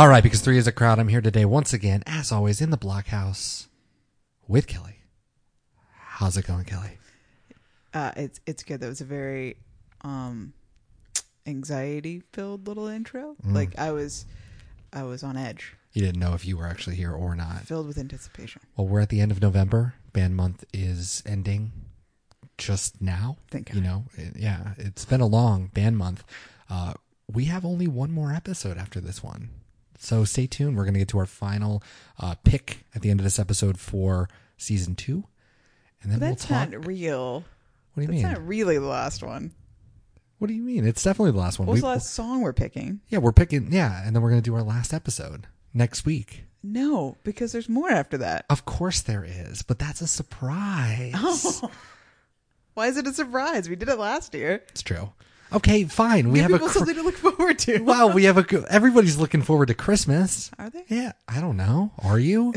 All right, because three is a crowd. I'm here today once again, as always, in the blockhouse with Kelly. How's it going, Kelly? Uh, it's it's good. That was a very um, anxiety filled little intro. Mm. Like I was, I was on edge, You didn't know if you were actually here or not. filled with anticipation. Well, we're at the end of November. Band month is ending just now. Thank God. You know, it- yeah, it's been a long band month. Uh, we have only one more episode after this one. So stay tuned. We're going to get to our final uh, pick at the end of this episode for season two. And then that's we'll talk. not real. what do you That's mean? That's not really the last one. what do you mean? It's definitely the last one. What was We- the last song we're picking? Yeah, we're picking. Yeah, and then we're going to do our last episode next week. No, because there's more after that. Of course there is, but that's a surprise. Oh. Why is it a surprise? We did it last year. It's true. Okay, fine. We Give have a cr- something to look forward to. well, we have a everybody's looking forward to Christmas. Are they? Yeah, I don't know. Are you?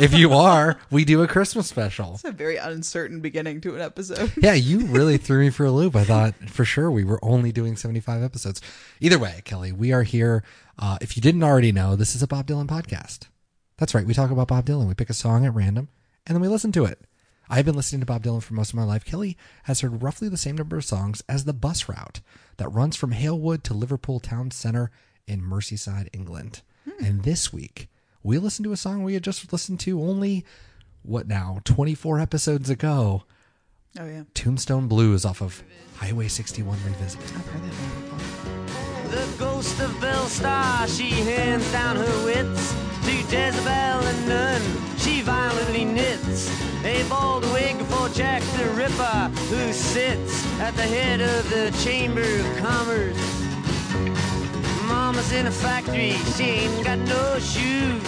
if you are, we do a Christmas special. It's a very uncertain beginning to an episode. Yeah, you really threw me for a loop. I thought for sure we were only doing 75 episodes. Either way, Kelly, we are here. Uh, if you didn't already know, this is a Bob Dylan podcast. That's right. We talk about Bob Dylan. We pick a song at random and then we listen to it. I've been listening to Bob Dylan for most of my life. Kelly has heard roughly the same number of songs as the bus route that runs from Halewood to Liverpool Town Centre in Merseyside, England. Hmm. And this week, we listened to a song we had just listened to only, what now, 24 episodes ago. Oh yeah, Tombstone Blues off of Highway 61 Revisited. I've heard that one before. The ghost of Belle Starr, she hands down her wits to Jezebel and Nun. She violently knits a bald wig for Jack the Ripper, who sits at the head of the Chamber of Commerce. Mama's in a factory, she ain't got no shoes.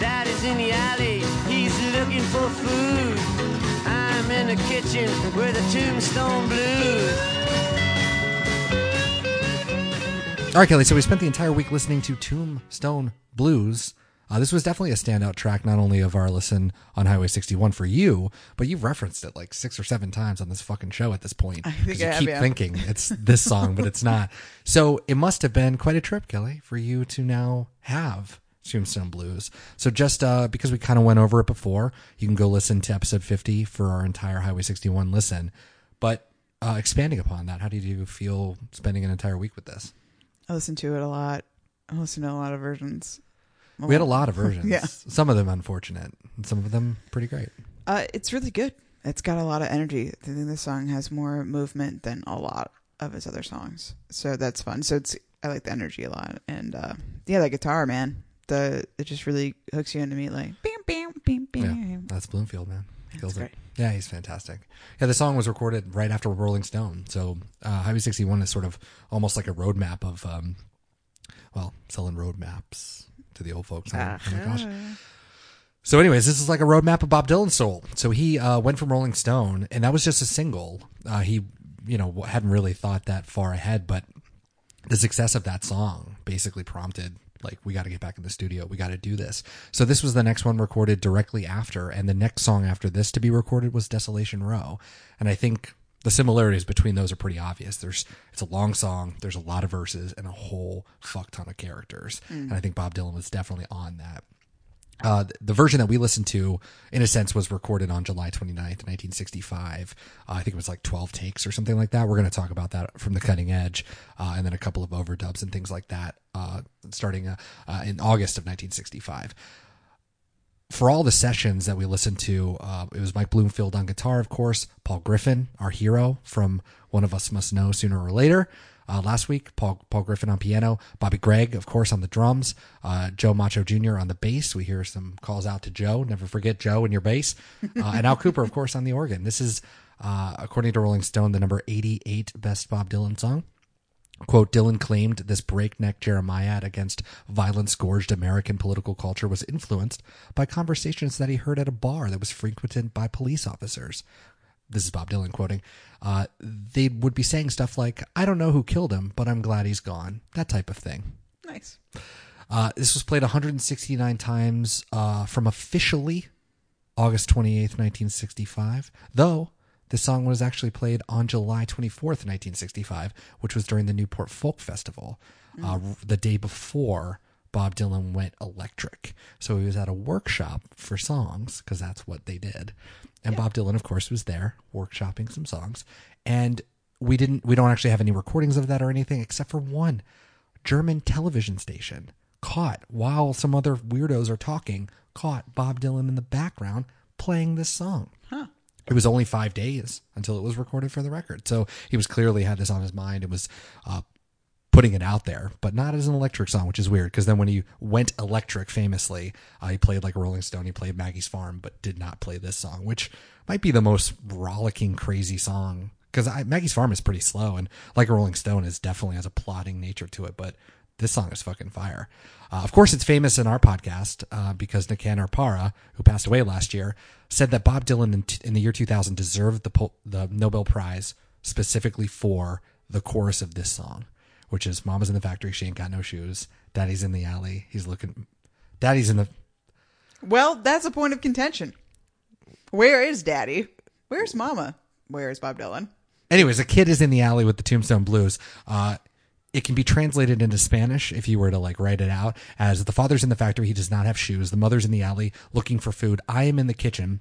Daddy's in the alley, he's looking for food. I'm in the kitchen with the Tombstone Blues. All right, Kelly. So we spent the entire week listening to Tombstone Blues. Uh, this was definitely a standout track, not only of our listen on Highway 61 for you, but you've referenced it like six or seven times on this fucking show at this point. I think I you have, keep yeah. thinking it's this song, but it's not. So it must have been quite a trip, Kelly, for you to now have Tombstone Blues. So just uh, because we kind of went over it before, you can go listen to episode 50 for our entire Highway 61 listen. But uh, expanding upon that, how did you feel spending an entire week with this? I listen to it a lot. I listen to a lot of versions. We had a lot of versions. Yeah. Some of them unfortunate, and some of them pretty great. Uh, it's really good. It's got a lot of energy. I think this song has more movement than a lot of his other songs, so that's fun. So it's I like the energy a lot, and uh, yeah, that guitar man, the it just really hooks you into me like bam bam bam Yeah, bam. that's Bloomfield, man. Kills That's it. Yeah, he's fantastic. Yeah, the song was recorded right after Rolling Stone, so uh, Highway 61 is sort of almost like a roadmap of, um, well, selling road maps to the old folks. Oh, oh my gosh. So, anyways, this is like a roadmap of Bob Dylan's soul. So he uh, went from Rolling Stone, and that was just a single. Uh, he, you know, hadn't really thought that far ahead, but the success of that song basically prompted like we got to get back in the studio we got to do this so this was the next one recorded directly after and the next song after this to be recorded was desolation row and i think the similarities between those are pretty obvious there's it's a long song there's a lot of verses and a whole fuck ton of characters and i think bob dylan was definitely on that uh, the version that we listened to, in a sense, was recorded on July 29th, 1965. Uh, I think it was like 12 takes or something like that. We're going to talk about that from the cutting edge, uh, and then a couple of overdubs and things like that, uh, starting uh, uh, in August of 1965. For all the sessions that we listened to, uh, it was Mike Bloomfield on guitar, of course, Paul Griffin, our hero from One of Us Must Know Sooner or Later. Uh, last week, Paul Paul Griffin on piano, Bobby Gregg, of course, on the drums, uh, Joe Macho Jr. on the bass. We hear some calls out to Joe. Never forget Joe and your bass, uh, and Al Kooper, of course, on the organ. This is, uh, according to Rolling Stone, the number eighty-eight best Bob Dylan song. Quote, Dylan claimed this breakneck Jeremiad against violence gorged American political culture was influenced by conversations that he heard at a bar that was frequented by police officers. This is Bob Dylan quoting. Uh, they would be saying stuff like, I don't know who killed him, but I'm glad he's gone. That type of thing. Nice. Uh, this was played 169 times uh, from officially August 28th, 1965, though the song was actually played on July 24th, 1965, which was during the Newport Folk Festival, uh, the day before Bob Dylan went electric. So he was at a workshop for songs because that's what they did. And Bob Dylan, of course, was there workshopping some songs. And we didn't, we don't actually have any recordings of that or anything except for one German television station caught while some other weirdos are talking, caught Bob Dylan in the background playing this song. It was only five days until it was recorded for the record. So he was clearly had this on his mind and was uh, putting it out there, but not as an electric song, which is weird because then when he went electric famously, uh, he played like Rolling Stone, he played Maggie's Farm, but did not play this song, which might be the most rollicking, crazy song. Because Maggie's Farm is pretty slow, and like Rolling Stone is definitely has a plotting nature to it, but this song is fucking fire. Uh, of course, it's famous in our podcast uh, because Nicanor Parra, who passed away last year, said that Bob Dylan in, t- in the year 2000 deserved the po- the Nobel Prize specifically for the chorus of this song, which is "Mama's in the factory, she ain't got no shoes. Daddy's in the alley, he's looking. Daddy's in the Well, that's a point of contention. Where is Daddy? Where's Mama? Where is Bob Dylan? Anyways, a kid is in the alley with the Tombstone Blues. Uh, it can be translated into Spanish if you were to like write it out as the father's in the factory, he does not have shoes. The mother's in the alley looking for food. I am in the kitchen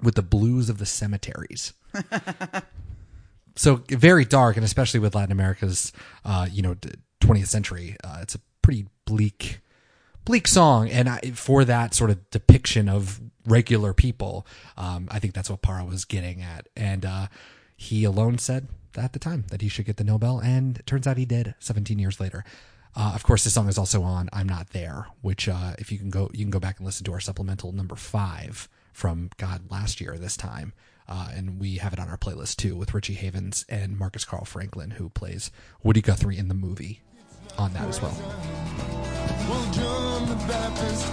with the blues of the cemeteries. so very dark, and especially with Latin America's, uh, you know, 20th century, uh, it's a pretty bleak, bleak song. And I, for that sort of depiction of regular people, um, I think that's what Parra was getting at. And uh, he alone said at the time that he should get the Nobel, and it turns out he did 17 years later. Uh, of course, this song is also on "I'm Not There," which, uh, if you can go, you can go back and listen to our supplemental number five from God last year this time, uh, and we have it on our playlist too with Richie Havens and Marcus Carl Franklin, who plays Woody Guthrie in the movie, on that as well. Well, John the Baptist,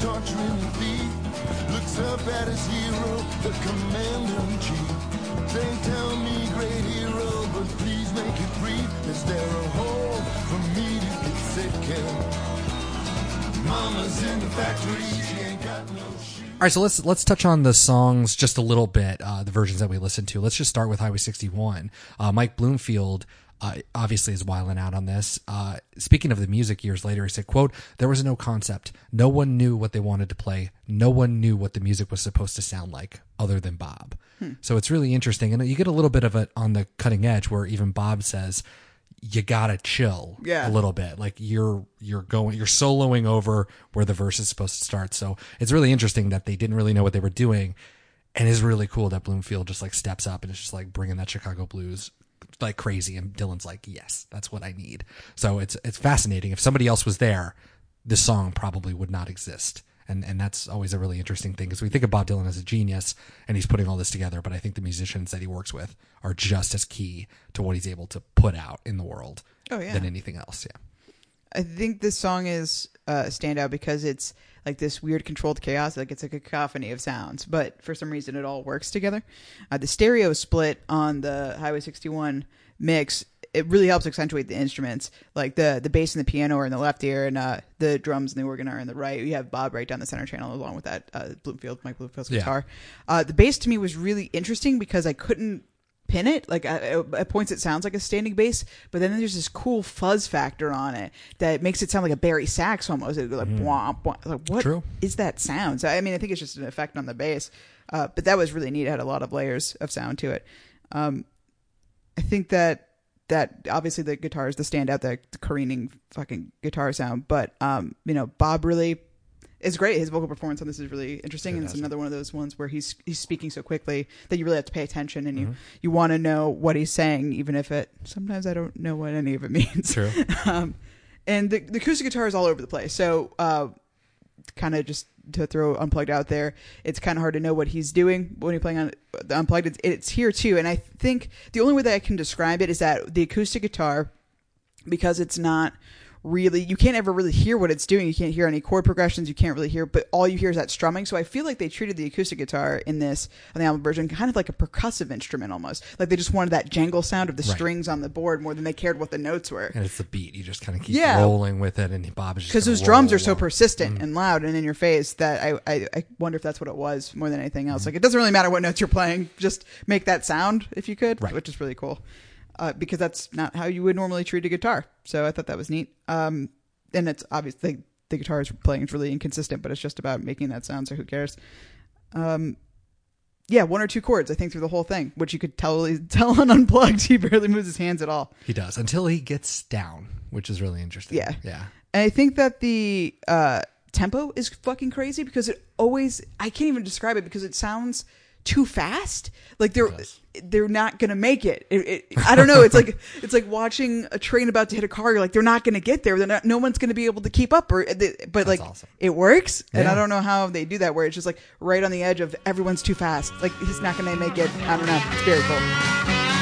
torturing the thief, looks up at his hero, the commander in chief. They tell me, great hero, but please make it brief. Is there a hole for me to get sick in? Mama's in the factory, she ain't got no. All right, so let's let's touch on the songs just a little bit, uh, the versions that we listened to. Let's just start with Highway 61. Uh, Mike Bloomfield uh, obviously is wiling out on this. Uh, speaking of the music years later, he said, "quote There was no concept. No one knew what they wanted to play. No one knew what the music was supposed to sound like, other than Bob." So it's really interesting, and you get a little bit of it on the cutting edge, where even Bob says. You gotta chill Yeah. a little bit. Like you're you're going you're soloing over where the verse is supposed to start. So it's really interesting that they didn't really know what they were doing, and it's really cool that Bloomfield just like steps up and it's just like bringing that Chicago blues like crazy. And Dylan's like, yes, that's what I need. So it's it's fascinating. If somebody else was there, this song probably would not exist. And and that's always a really interesting thing because we think of Bob Dylan as a genius and he's putting all this together, but I think the musicians that he works with are just as key to what he's able to put out in the world Oh, yeah. than anything else. Yeah. I think this song is uh, a standout because it's like this weird controlled chaos. Like it's a cacophony of sounds, but for some reason it all works together. Uh, the stereo split on the Highway 61 mix it really helps accentuate the instruments. Like the the bass and the piano are in the left ear, and uh, the drums and the organ are in the right. You have Bob right down the center channel, along with that uh, Bloomfield, Mike Bloomfield's Yeah. guitar. Uh, the bass to me was really interesting because I couldn't pin it. Like at points, it sounds like a standing bass, but then there's this cool fuzz factor on it that makes it sound like a bari sax almost. It goes like, womp. like what is True. is that sound? So I mean, I think it's just an effect on the bass, uh, but that was really neat. It had a lot of layers of sound to it. Um, I think that that obviously the guitar is the standout, the, the careening fucking guitar sound. But um, you know, Bob really is great. His vocal performance on this is really interesting, and it's another one of those ones where he's he's speaking so quickly that you really have to pay attention, and Mm-hmm. you you want to know what he's saying, even if it sometimes I don't know what any of it means. True. um, and the, the acoustic guitar is all over the place. So, uh, kind of just to throw unplugged out there, it's kind of hard to know what he's doing when you're playing on the unplugged. It's, it's here too, and I think the only way that I can describe it is that the acoustic guitar, because it's not really you can't ever really hear what it's doing you can't hear any chord progressions you can't really hear but all you hear is that strumming so i feel like they treated the acoustic guitar in this on the album version kind of like a percussive instrument almost like they just wanted that jangle sound of the Right. strings on the board more than they cared what the notes were and it's the beat. You just kind of keep Yeah. rolling with it, and Bob is just because those drums are so along. persistent and loud and in your face that I, I I wonder if that's what it was more than anything Mm-hmm. else. Like it doesn't really matter what notes you're playing, just make that sound if you could, Right. which is really cool. Uh, because that's not how you would normally treat a guitar. So I thought that was neat. Um, and it's obviously the guitar is playing is really inconsistent, but it's just about making that sound. So who cares? Um, yeah, one or two chords I think through the whole thing, which you could totally tell on unplugged. He barely moves his hands at all. He does until he gets down, which is really interesting. Yeah. Yeah. And I think that the uh, tempo is fucking crazy because it always I can't even describe it because it sounds too fast. Like they're does. they're not gonna make it. It, it. I don't know. It's like it's like watching a train about to hit a car. You're like they're not gonna get there. They're not, no one's gonna be able to keep up. Or they, but like awesome. it works. And I don't know how they do that. Where it's just like right on the edge of everyone's too fast. Like he's not gonna make it. I don't know. It's very cool.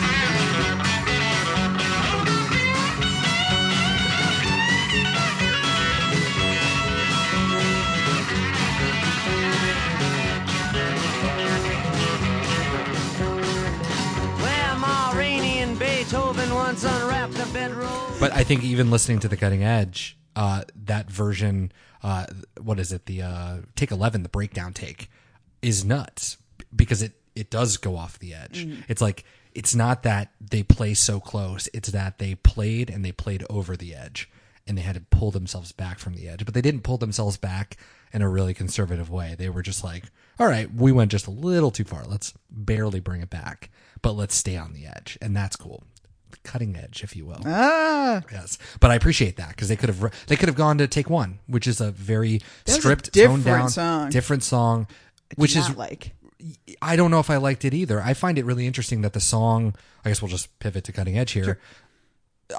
But I think even listening to the cutting edge, uh, that version, uh, what is it? The uh, take eleven, the breakdown take, is nuts because it it does go off the edge. It's like it's not that they play so close; it's that they played and they played over the edge, and they had to pull themselves back from the edge. But they didn't pull themselves back in a really conservative way. They were just like, "All right, we went just a little too far. Let's barely bring it back, but let's stay on the edge," and that's cool. Cutting edge, if you will. Ah, Yes, but I appreciate that because they could have they could have gone to take one, which is a very was a stripped, different toned down, song. different song. Which is like I don't know if I liked it either. I find it really interesting that the song. I guess we'll just pivot to cutting edge here.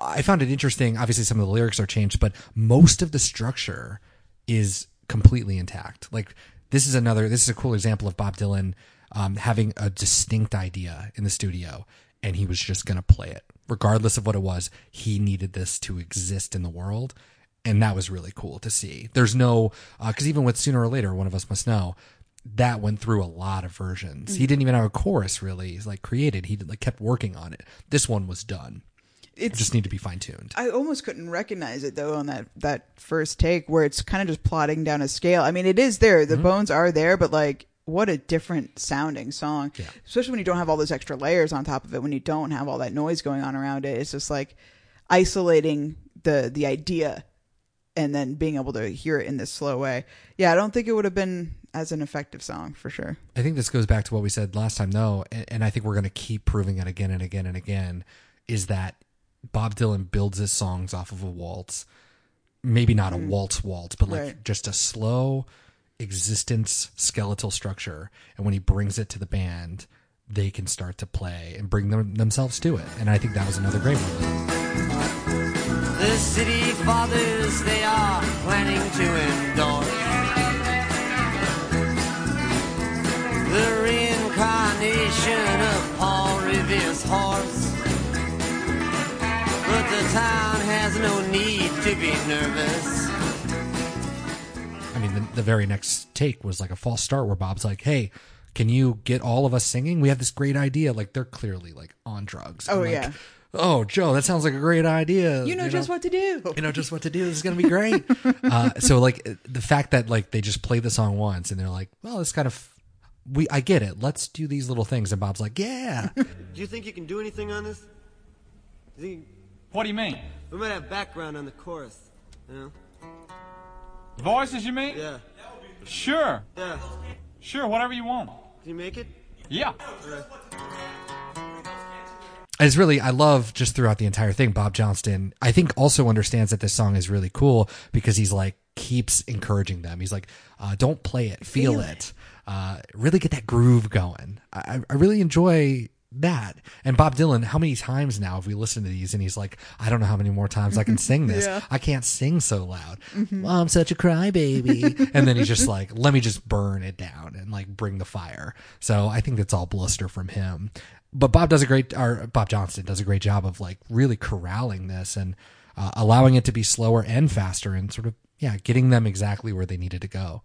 I found it interesting. Obviously, some of the lyrics are changed, but most of the structure is completely intact. Like this is another. This is a cool example of Bob Dylan um, having a distinct idea in the studio, and he was just going to play it, regardless of what it was. He needed this to exist in the world, and that was really cool to see. There's no uh, because even with sooner or later, one of us must know that went through a lot of versions. He mm-hmm. didn't even have a chorus really He's like created. He like kept working on it. This one was done. It just need to be fine tuned. I almost couldn't recognize it though on that that first take where it's kind of just plotting down a scale. I mean, it is there. The mm-hmm. bones are there, but like what a different sounding song. Yeah. Especially when you don't have all those extra layers on top of it when you don't have all that noise going on around it. It's just like isolating the the idea and then being able to hear it in this slow way. Yeah, I don't think it would have been as an effective song for sure. I think this goes back to what we said last time, though, and, and I think we're going to keep proving it again and again and again. Is that Bob Dylan builds his songs off of a waltz, maybe not a mm. waltz waltz, but like Right. just a slow existence skeletal structure, and when he brings it to the band, they can start to play and bring them, themselves to it. And I think that was another great one. The city fathers, they are planning to endorse the reincarnation of Paul Revere's horse. But the town has no need to be nervous. I mean, the, the very next take was like a false start where Bob's like, "Hey, can you get all of us singing? We have this great idea." Like they're clearly like on drugs. Oh, I'm like, yeah. Oh, Joe, that sounds like a great idea. You know just what to do. you know just what to do. This is gonna be great. uh, so like the fact that like they just play the song once and they're like, "Well, it's kind of." We, I get it. Let's do these little things, and Bob's like, "Yeah, Do you think you can do anything on this? Do you think What do you mean? we might have background on the chorus? You know? Voices, you mean? Yeah. Sure. Yeah. Sure, whatever you want. Can you make it? Yeah. it's really I love just throughout the entire thing. Bob Johnston, I think, also understands that this song is really cool because he's like keeps encouraging them. He's like, uh, "Don't play it, feel, it. Uh, really get that groove going." I, I really enjoy that. And Bob Dylan, how many times now have we listened to these? And he's like, "I don't know how many more times I can sing this. Yeah. I can't sing so loud. Well, I'm such a crybaby." and then he's just like, "Let me just burn it down and like bring the fire." So I think that's all bluster from him but Bob does a great, or Bob Johnston does a great job of like really corralling this and uh, allowing it to be slower and faster and sort of, yeah, getting them exactly where they needed to go.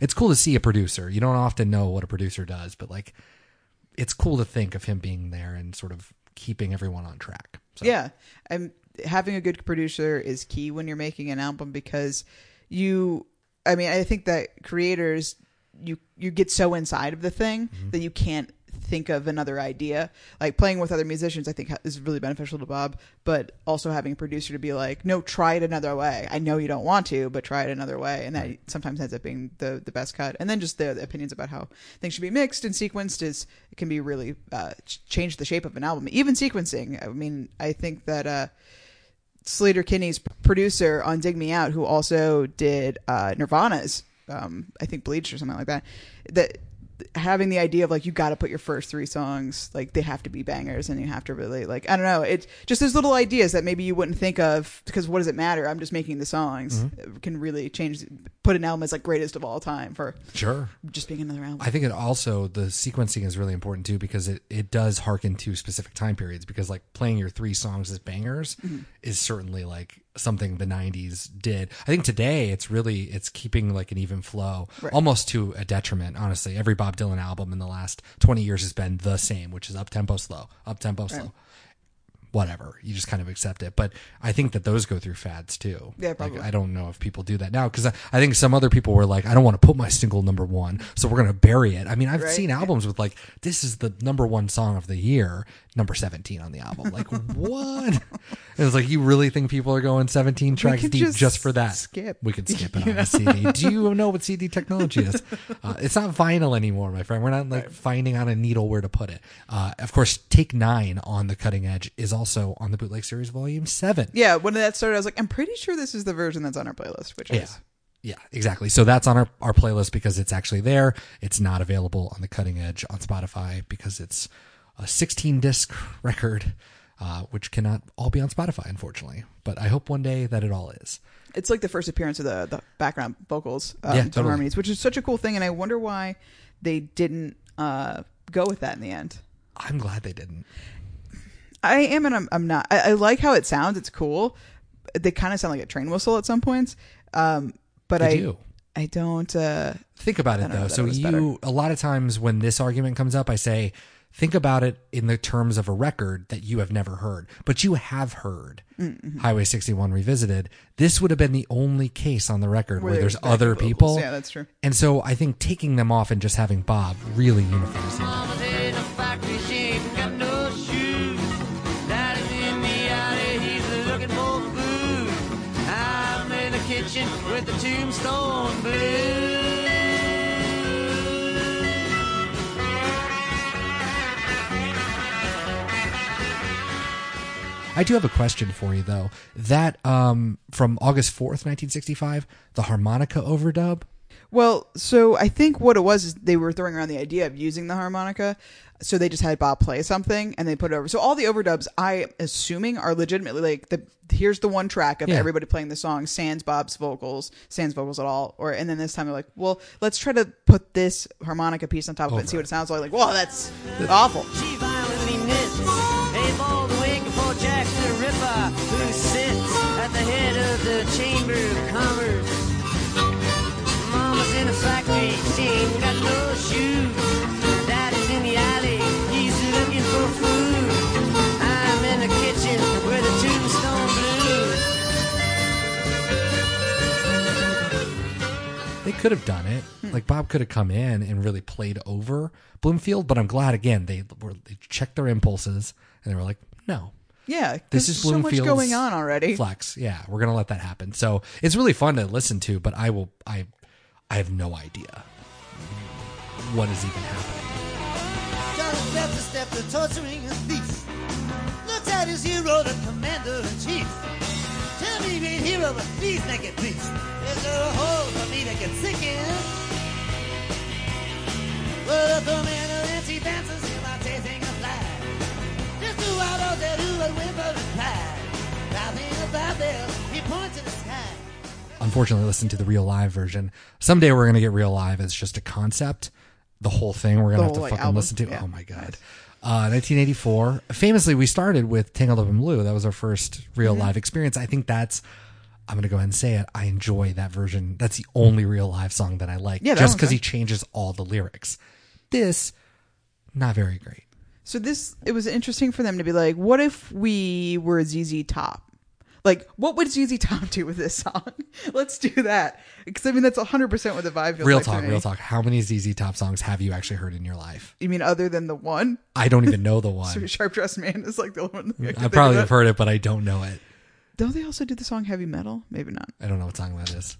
It's cool to see a producer. You don't often know what a producer does, but like, it's cool to think of him being there and sort of keeping everyone on track. So, Yeah, and having a good producer is key when you're making an album because you. I mean, I think that creators you you get so inside of the thing mm-hmm. that you can't think of another idea. Like playing with other musicians, I think is really beneficial to Bob. But also having a producer to be like, no, try it another way. I know you don't want to, but try it another way, and that sometimes ends up being the the best cut. And then just the, the opinions about how things should be mixed and sequenced is it can be really uh, ch- change the shape of an album. Even sequencing. I mean, I think that. uh Sleater-Kinney's producer on Dig Me Out, who also did uh, Nirvana's, um, I think Bleach or something like that. That having the idea of like you got to put your first three songs like they have to be bangers and you have to really like I don't know it's just those little ideas that maybe you wouldn't think of because what does it matter I'm just making the songs It can really change put an album as like greatest of all time for Sure. just being another album I think it also the sequencing is really important too because it, it does harken to specific time periods because like playing your three songs as bangers Mm-hmm. is certainly like something the 90s did. I think today it's really it's keeping like an even flow Right. almost to a detriment honestly. Every Bob Dylan album in the last 20 years has been the same, which is up tempo slow, up tempo slow. Whatever, you just kind of accept it. But I think that those go through fads too. Yeah, Like, probably. I don't know if people do that now because I, I think some other people were like, I don't want to put my single number one, so we're gonna bury it. I mean, I've Right. seen albums with like, this is the number one song of the year, number seventeen on the album. Like, what? It was like, you really think people are going seventeen tracks deep just just, for that? skip, We could skip it on a CD. Do you know what CD technology is? Uh, it's not vinyl anymore, my friend. We're not like finding on a needle where to put it. Uh, of course, Take Nine on the Cutting Edge is also on the Bootleg Series Volume Seven. yeah when that started I was like I'm pretty sure this is the version that's on our playlist which Yeah. is Yeah, exactly. So that's on our, our playlist because it's actually there. It's not available on the cutting edge on Spotify because it's a 16 disc record, uh, which cannot all be on Spotify, unfortunately. But I hope one day that it all is. it's like the first appearance of the, the background vocals um, Yeah, totally. harmonies, which is such a cool thing. And I wonder why they didn't uh, go with that in the end. I'm glad they didn't. I am and I'm, I'm not. I, I like how it sounds. It's cool. They kind of sound like a train whistle at some points. Um, but They I do. I don't. Uh, Think about it though. So you, better. a lot of times when this argument comes up, I say, think about it in the terms of a record that you have never heard, but you have heard Mm-hmm. Highway 61 revisited. This would have been the only case on the record where, there's other vocals. people. Yeah, that's true. And so I think taking them off and just having Bob really unifies them. I do have a question for you though. That um from August 4th, 1965, the harmonica overdub. Well, so I think what it was is they were throwing around the idea of using the harmonica, so they just had Bob play something and they put it over. So all the overdubs, I assuming, are legitimately like the here's the one track of Yeah. everybody playing the song, sans Bob's vocals, sans vocals at all, or and then this time they're like, well, let's try to put this harmonica piece on top of it and see what it sounds like. Like, whoa, that's awful. Head of the Chamber of Commerce. Mama's in a factory, she ain't got no shoes. Daddy's in the alley, he's looking for food. I'm in the kitchen where the tombstone blues. They could have done it. Hmm. Like Bob could have come in and really played over Bloomfield, but I'm glad again they were they checked their impulses and they were like, no. Yeah, This there's is so much going on already. Flex. Yeah, we're gonna let that happen. So it's really fun to listen to, but I will I I have no idea what is even happening. John left step the torturing thief. Looks at his hero, the commander in chief. Tell me, great hero, but these naked beats. Is there a hole for me to get sick in? Well, the commander and she dances Unfortunately, listen to the real live version. Someday we're gonna get real live as just a concept. The whole thing we're gonna have to fucking album? listen to. Yeah. Oh my god. Uh, 1984. Famously, we started with "Tangled Up in Blue." That was our first real Mm-hmm. live experience. I think that's. I'm gonna go ahead and say it. I enjoy that version. That's the only real live song that I like. Yeah, that just because he changes all the lyrics. This, not very great. So this it was interesting for them to be like, what if we were ZZ Top? Like, what would ZZ Top do with this song? Let's do that. Because I mean, that's 100 percent what the vibe feels Real like talk, real talk. How many ZZ Top songs have you actually heard in your life? You mean other than the one? I don't even know the one. So Sharp Dressed Man is like the one. I I probably have heard it, but I don't know it. Don't they also do the song Heavy Metal? Maybe not. I don't know what song that is.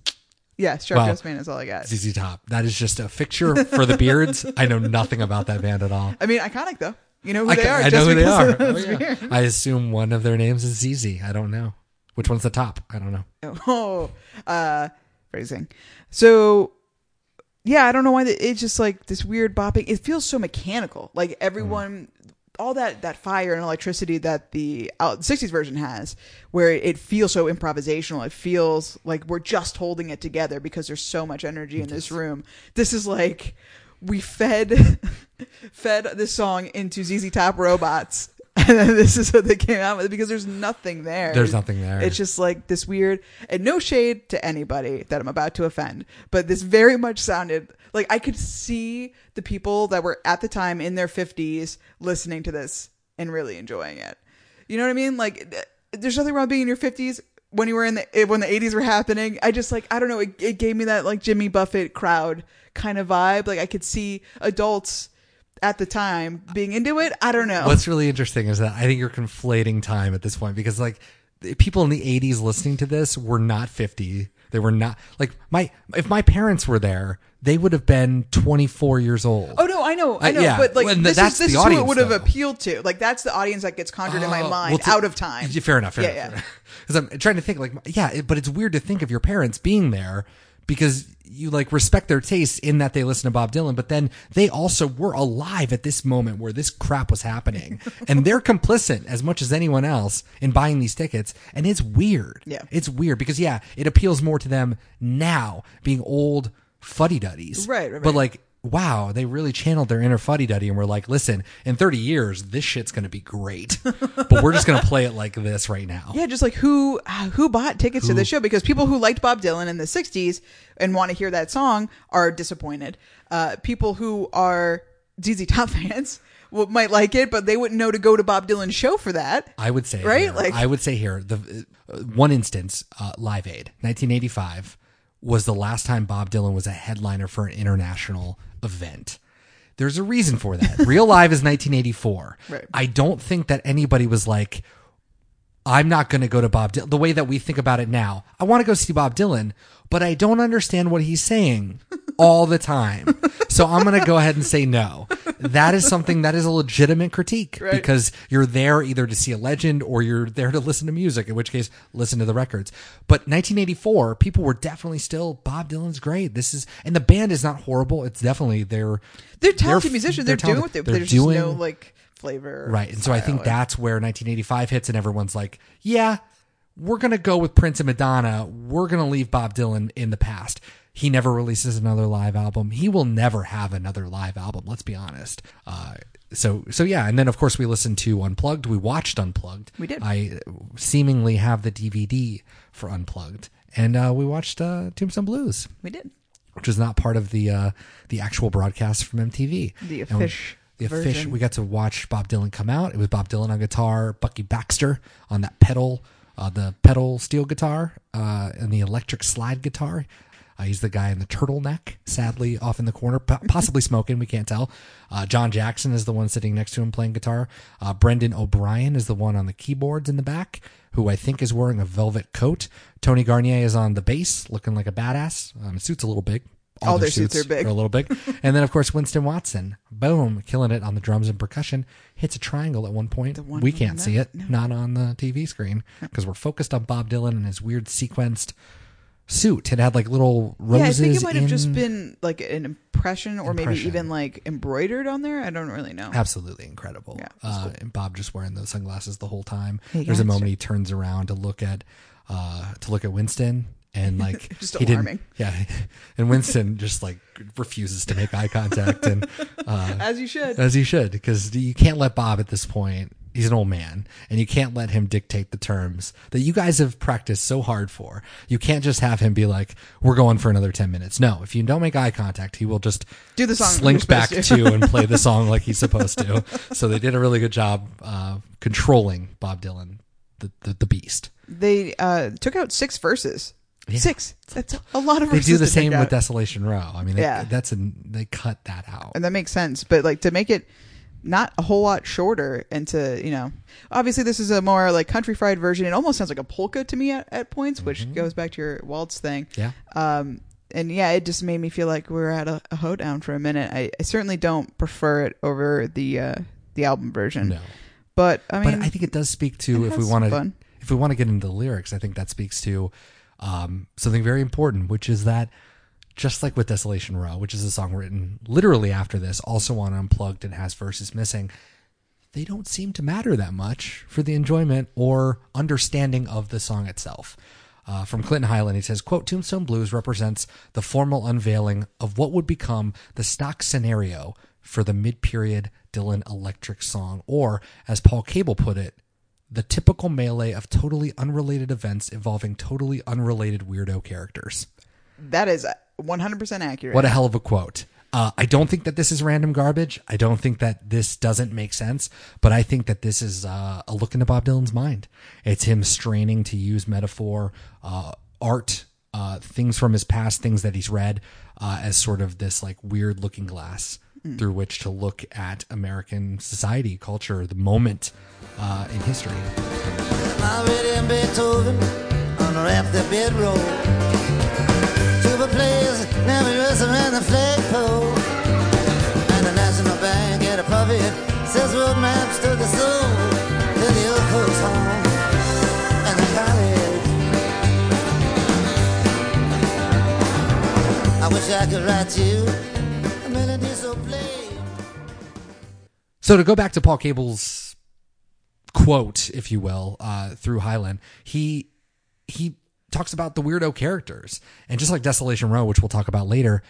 Yeah, Sharp Well, Dressed Man is all I got. ZZ Top. That is just a fixture for the beards. I know nothing about that band at all. I mean, iconic though. You know who I, they are. I know just who they are. Oh, yeah. I assume one of their names is ZZ. I don't know. Which one's the top? I don't know. Oh, uh, phrasing. So, yeah, I don't know why the, it's just like this weird bopping. It feels so mechanical. Like everyone, all that that fire and electricity that the uh, 60s version has, where it feels so improvisational. It feels like we're just holding it together because there's so much energy in this room. This is like we fed fed this song into ZZ Top robots. And then this is what they came out with because there's nothing there. There's nothing there. It's just like this weird, and no shade to anybody that I'm about to offend, but this very much sounded like I could see the people that were at the time in their 50s listening to this and really enjoying it. You know what I mean? Like, there's nothing wrong being in your 50s when you were in the eh, when the 80s were happening. I just like I don't know. It, it gave me that like Jimmy Buffett crowd kind of vibe. Like I could see adults at the time being into it. I don't know. What's really interesting is that I think you're conflating time at this point because like people in the 80s listening to this were not 50. They were not like my if my parents were there, they would have been 24 years old. Oh no, I know, I Uh, know, yeah, but like well, this that's is this the is who it audience, would have though. appealed to. Like that's the audience that gets conjured in my Oh, mind well, to- out of time. Yeah, Fair enough. Fair Yeah, enough. yeah. Because I'm trying to think, like, yeah, it, but it's weird to think of your parents being there because you like respect their taste in that they listen to Bob Dylan, but then they also were alive at this moment where this crap was happening, and they're complicit as much as anyone else in buying these tickets, and it's weird. Yeah. it's weird because yeah, it appeals more to them now being old fuddy duddies, Right, right, But like wow, they really channeled their inner fuddy duddy and were like, listen, in 30 years, this shit's going to be great. but we're just going to play it like this right now. Yeah, just like who who bought tickets to this show because people who liked Bob Dylan in the '60s and want to hear that song are disappointed. Uh, people who are ZZ Top fans will, might like it, but they wouldn't know to go to Bob Dylan's show for that. I would say, Right? here- Like- I would say here, the uh, one instance, uh, Live Aid, 1985, was the last time Bob Dylan was a headliner for an international event. There's a reason for that. Real Live is 1984. Right. I don't think that anybody was like, I'm not going to go to Bob Dylan. The way that we think about it now, I want to go see Bob Dylan, but I don't understand what he's saying all the time. so I'm going to go ahead and say no. That is something that is a legitimate critique Right. because you're there either to see a legend or you're there to listen to music, in which case, listen to the records. But 1984, people were definitely still, Bob Dylan's great. This is, and the band is not horrible. It's definitely, they're, They're talented f- musicians. They're, doing what talented. they, They're there's doing- just no like flavor, Right. And so I think that's where 1985 hits, and everyone's like, yeah, we're going to go with Prince and Madonna. We're going to leave Bob Dylan in the past. He never releases another live album. He will never have another live album. Let's be honest. Uh, so, so yeah. And then, of course, we listened to Unplugged. We watched Unplugged. We did. I seemingly have the DVD for Unplugged. And uh, we watched uh, Tombstone Blues we did. which was not part of the uh, the actual broadcast from MTV. The offish the version. We got to watch Bob Dylan come out. It was Bob Dylan on guitar, Bucky Baxter on that pedal, uh, the pedal steel guitar, uh, and the electric slide guitar. Uh, he's the guy in the turtleneck, sadly off in the corner, po- possibly smoking. We can't tell. Uh, John Jackson is the one sitting next to him playing guitar. Uh, Brendan O'Brien is the one on the keyboards in the back, who I think is wearing a velvet coat. Tony Garnier is on the bass, looking like a badass. Um, his suit's a little big. All their suits are big. Are a little big. and then, of course, Winston Watson, boom, killing it on the drums and percussion. Hits a triangle at one point. one we can't see it, not on the TV screen, because we're focused on Bob Dylan and his weird sequenced suit. It had like little roses. Yeah, I think it might have just been like an impression, or maybe even like embroidered on there. I don't really know. absolutely incredible. Yeah, uh, cool. and Bob just wearing those sunglasses the whole time. Hey, There's a guys. moment he turns around to look at uh to look at Winston and like Just he alarming. didn't yeah and Winston just like refuses to make eye contact and uh As you should. as he should because you can't let Bob at this point he's an old man and you can't let him dictate the terms that you guys have practiced so hard for you can't just have him be like we're going for another 10 minutes no if you don't make eye contact he will just Do the song slink back to to. and play the song like he's supposed to so they did a really good job uh, controlling Bob Dylan the, the, the beast. They uh, took out six verses. Yeah. Six. That's a lot of They do the same with. Desolation Row. I mean, they, Yeah. that's a they cut that out. and that makes sense. But like to make it not a whole lot shorter, and to you know, obviously this is a more like country fried version. It almost sounds like a polka to me at, at points, which goes back to your waltz thing. Mm-hmm. Yeah. Um, and yeah, it just made me feel like we were at a, a hoedown for a minute. I, I certainly don't prefer it over the uh, the album version. No. But I mean, but I think it does speak to if we want to if we want to get into the lyrics, I think that speaks to um, something very important, which is that just like with Desolation Row, which is a song written literally after this, also on Unplugged and has verses missing, they don't seem to matter that much for the enjoyment or understanding of the song itself. Uh, from Clinton Heylin, he says, quote, Tombstone Blues represents the formal unveiling of what would become the stock scenario for the mid-period Dylan electric song, or as Paul Cable put it, the typical melee of totally unrelated events involving totally unrelated weirdo characters. that is 100% accurate. What a hell of a quote. Uh, I don't think that this is random garbage. I don't think that this doesn't make sense, but I think that this is uh, a look into Bob Dylan's mind. It's him straining to use metaphor, uh, art, uh, things from his past, things that he's read, uh, as sort of this like weird looking glass through which to look at American society, culture, the moment uh, in history. Already in Beethoven unwrapped the bedroll. Tuba players now rest around the flagpole. And the National Bank at a puppet says road maps to the soul. To the old folks home and the college. I wish I could write you a melody so. To go back to Paul Cable's quote, if you will, uh, through Heylin, he he talks about the weirdo characters, and just like Desolation Row, which we'll talk about later,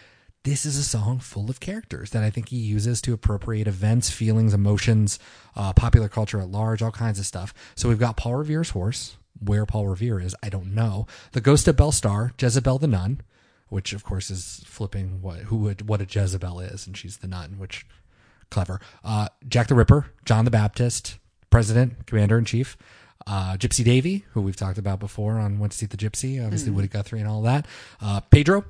this is a song full of characters that I think he uses to appropriate events, feelings, emotions, uh, popular culture at large, all kinds of stuff. So we've got Paul Revere's horse. Where Paul Revere is, I don't know. The Ghost of Belle Starr, Jezebel the Nun, which of course is flipping what who would what a Jezebel is, and she's the nun, which clever. Uh, Jack the Ripper, John the Baptist, President, Commander in Chief, uh, Gypsy Davy, who we've talked about before on Went to See the Gypsy, obviously Woody Guthrie and all that. Uh, Pedro,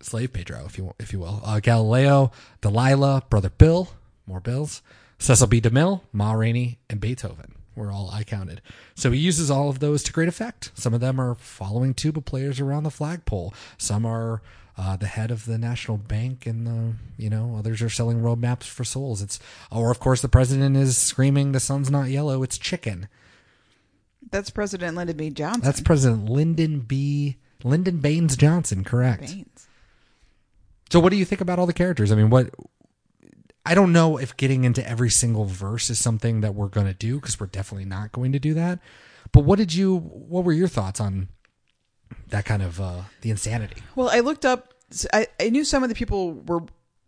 Slave Pedro, if you if you will. Uh, Galileo, Delilah, Brother Bill, more Bills, Cecil B. DeMille, Ma Rainey, and Beethoven were all I counted. So he uses all of those to great effect. Some of them are following tuba players around the flagpole. Some are uh, the head of the national bank, and the you know others are selling road maps for souls. It's or of course the president is screaming, "The sun's not yellow, it's chicken." That's President Lyndon B. Johnson. That's President Lyndon B. Lyndon Baines Johnson, correct? Baines. So what do you think about all the characters? I mean, what I don't know if getting into every single verse is something that we're going to do because we're definitely not going to do that. But what did you what were your thoughts on that kind of uh the insanity? Well, I looked up. I, I knew some of the people were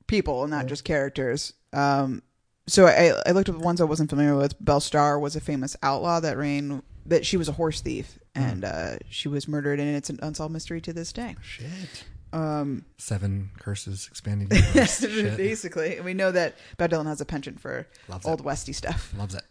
people and not just characters. Um, so I, I looked up the ones I wasn't familiar with. Belle Starr was a famous outlaw that reigned. That she was a horse thief and uh, she was murdered, and it's an unsolved mystery to this day. Shit. Um, Seven curses expanding universe. Basically, and we know that Bob Dylan has a penchant for Loves old it. westy stuff. Loves it.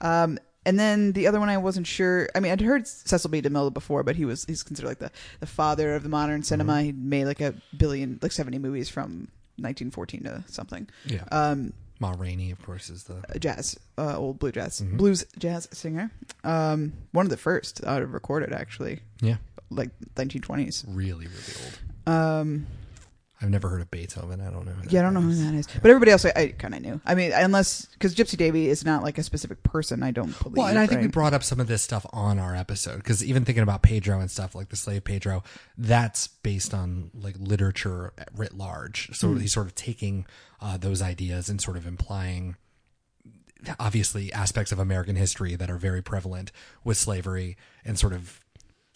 Um, and then the other one I wasn't sure. I mean, I'd heard Cecil B. DeMille before, but he was he's considered like the, the father of the modern cinema. Mm-hmm. He made like a billion, like seventy movies from 1914 to something. Yeah. Um, Ma Rainey, of course, is the jazz, uh, old blue jazz, Mm-hmm. blues jazz singer. Um, one of the first out of recorded actually, yeah, like 1920s. really, really old. Um, I've never heard of Beethoven. I don't know. Yeah, I don't know who that is, but everybody else I, I kind of knew. I mean, unless because Gypsy Davy is not like a specific person. I don't believe. Well, and I think we brought up some of this stuff on our episode because even thinking about Pedro and stuff like the slave Pedro, that's based on like literature writ large. So he's sort of taking uh, those ideas and sort of implying obviously aspects of American history that are very prevalent with slavery and sort of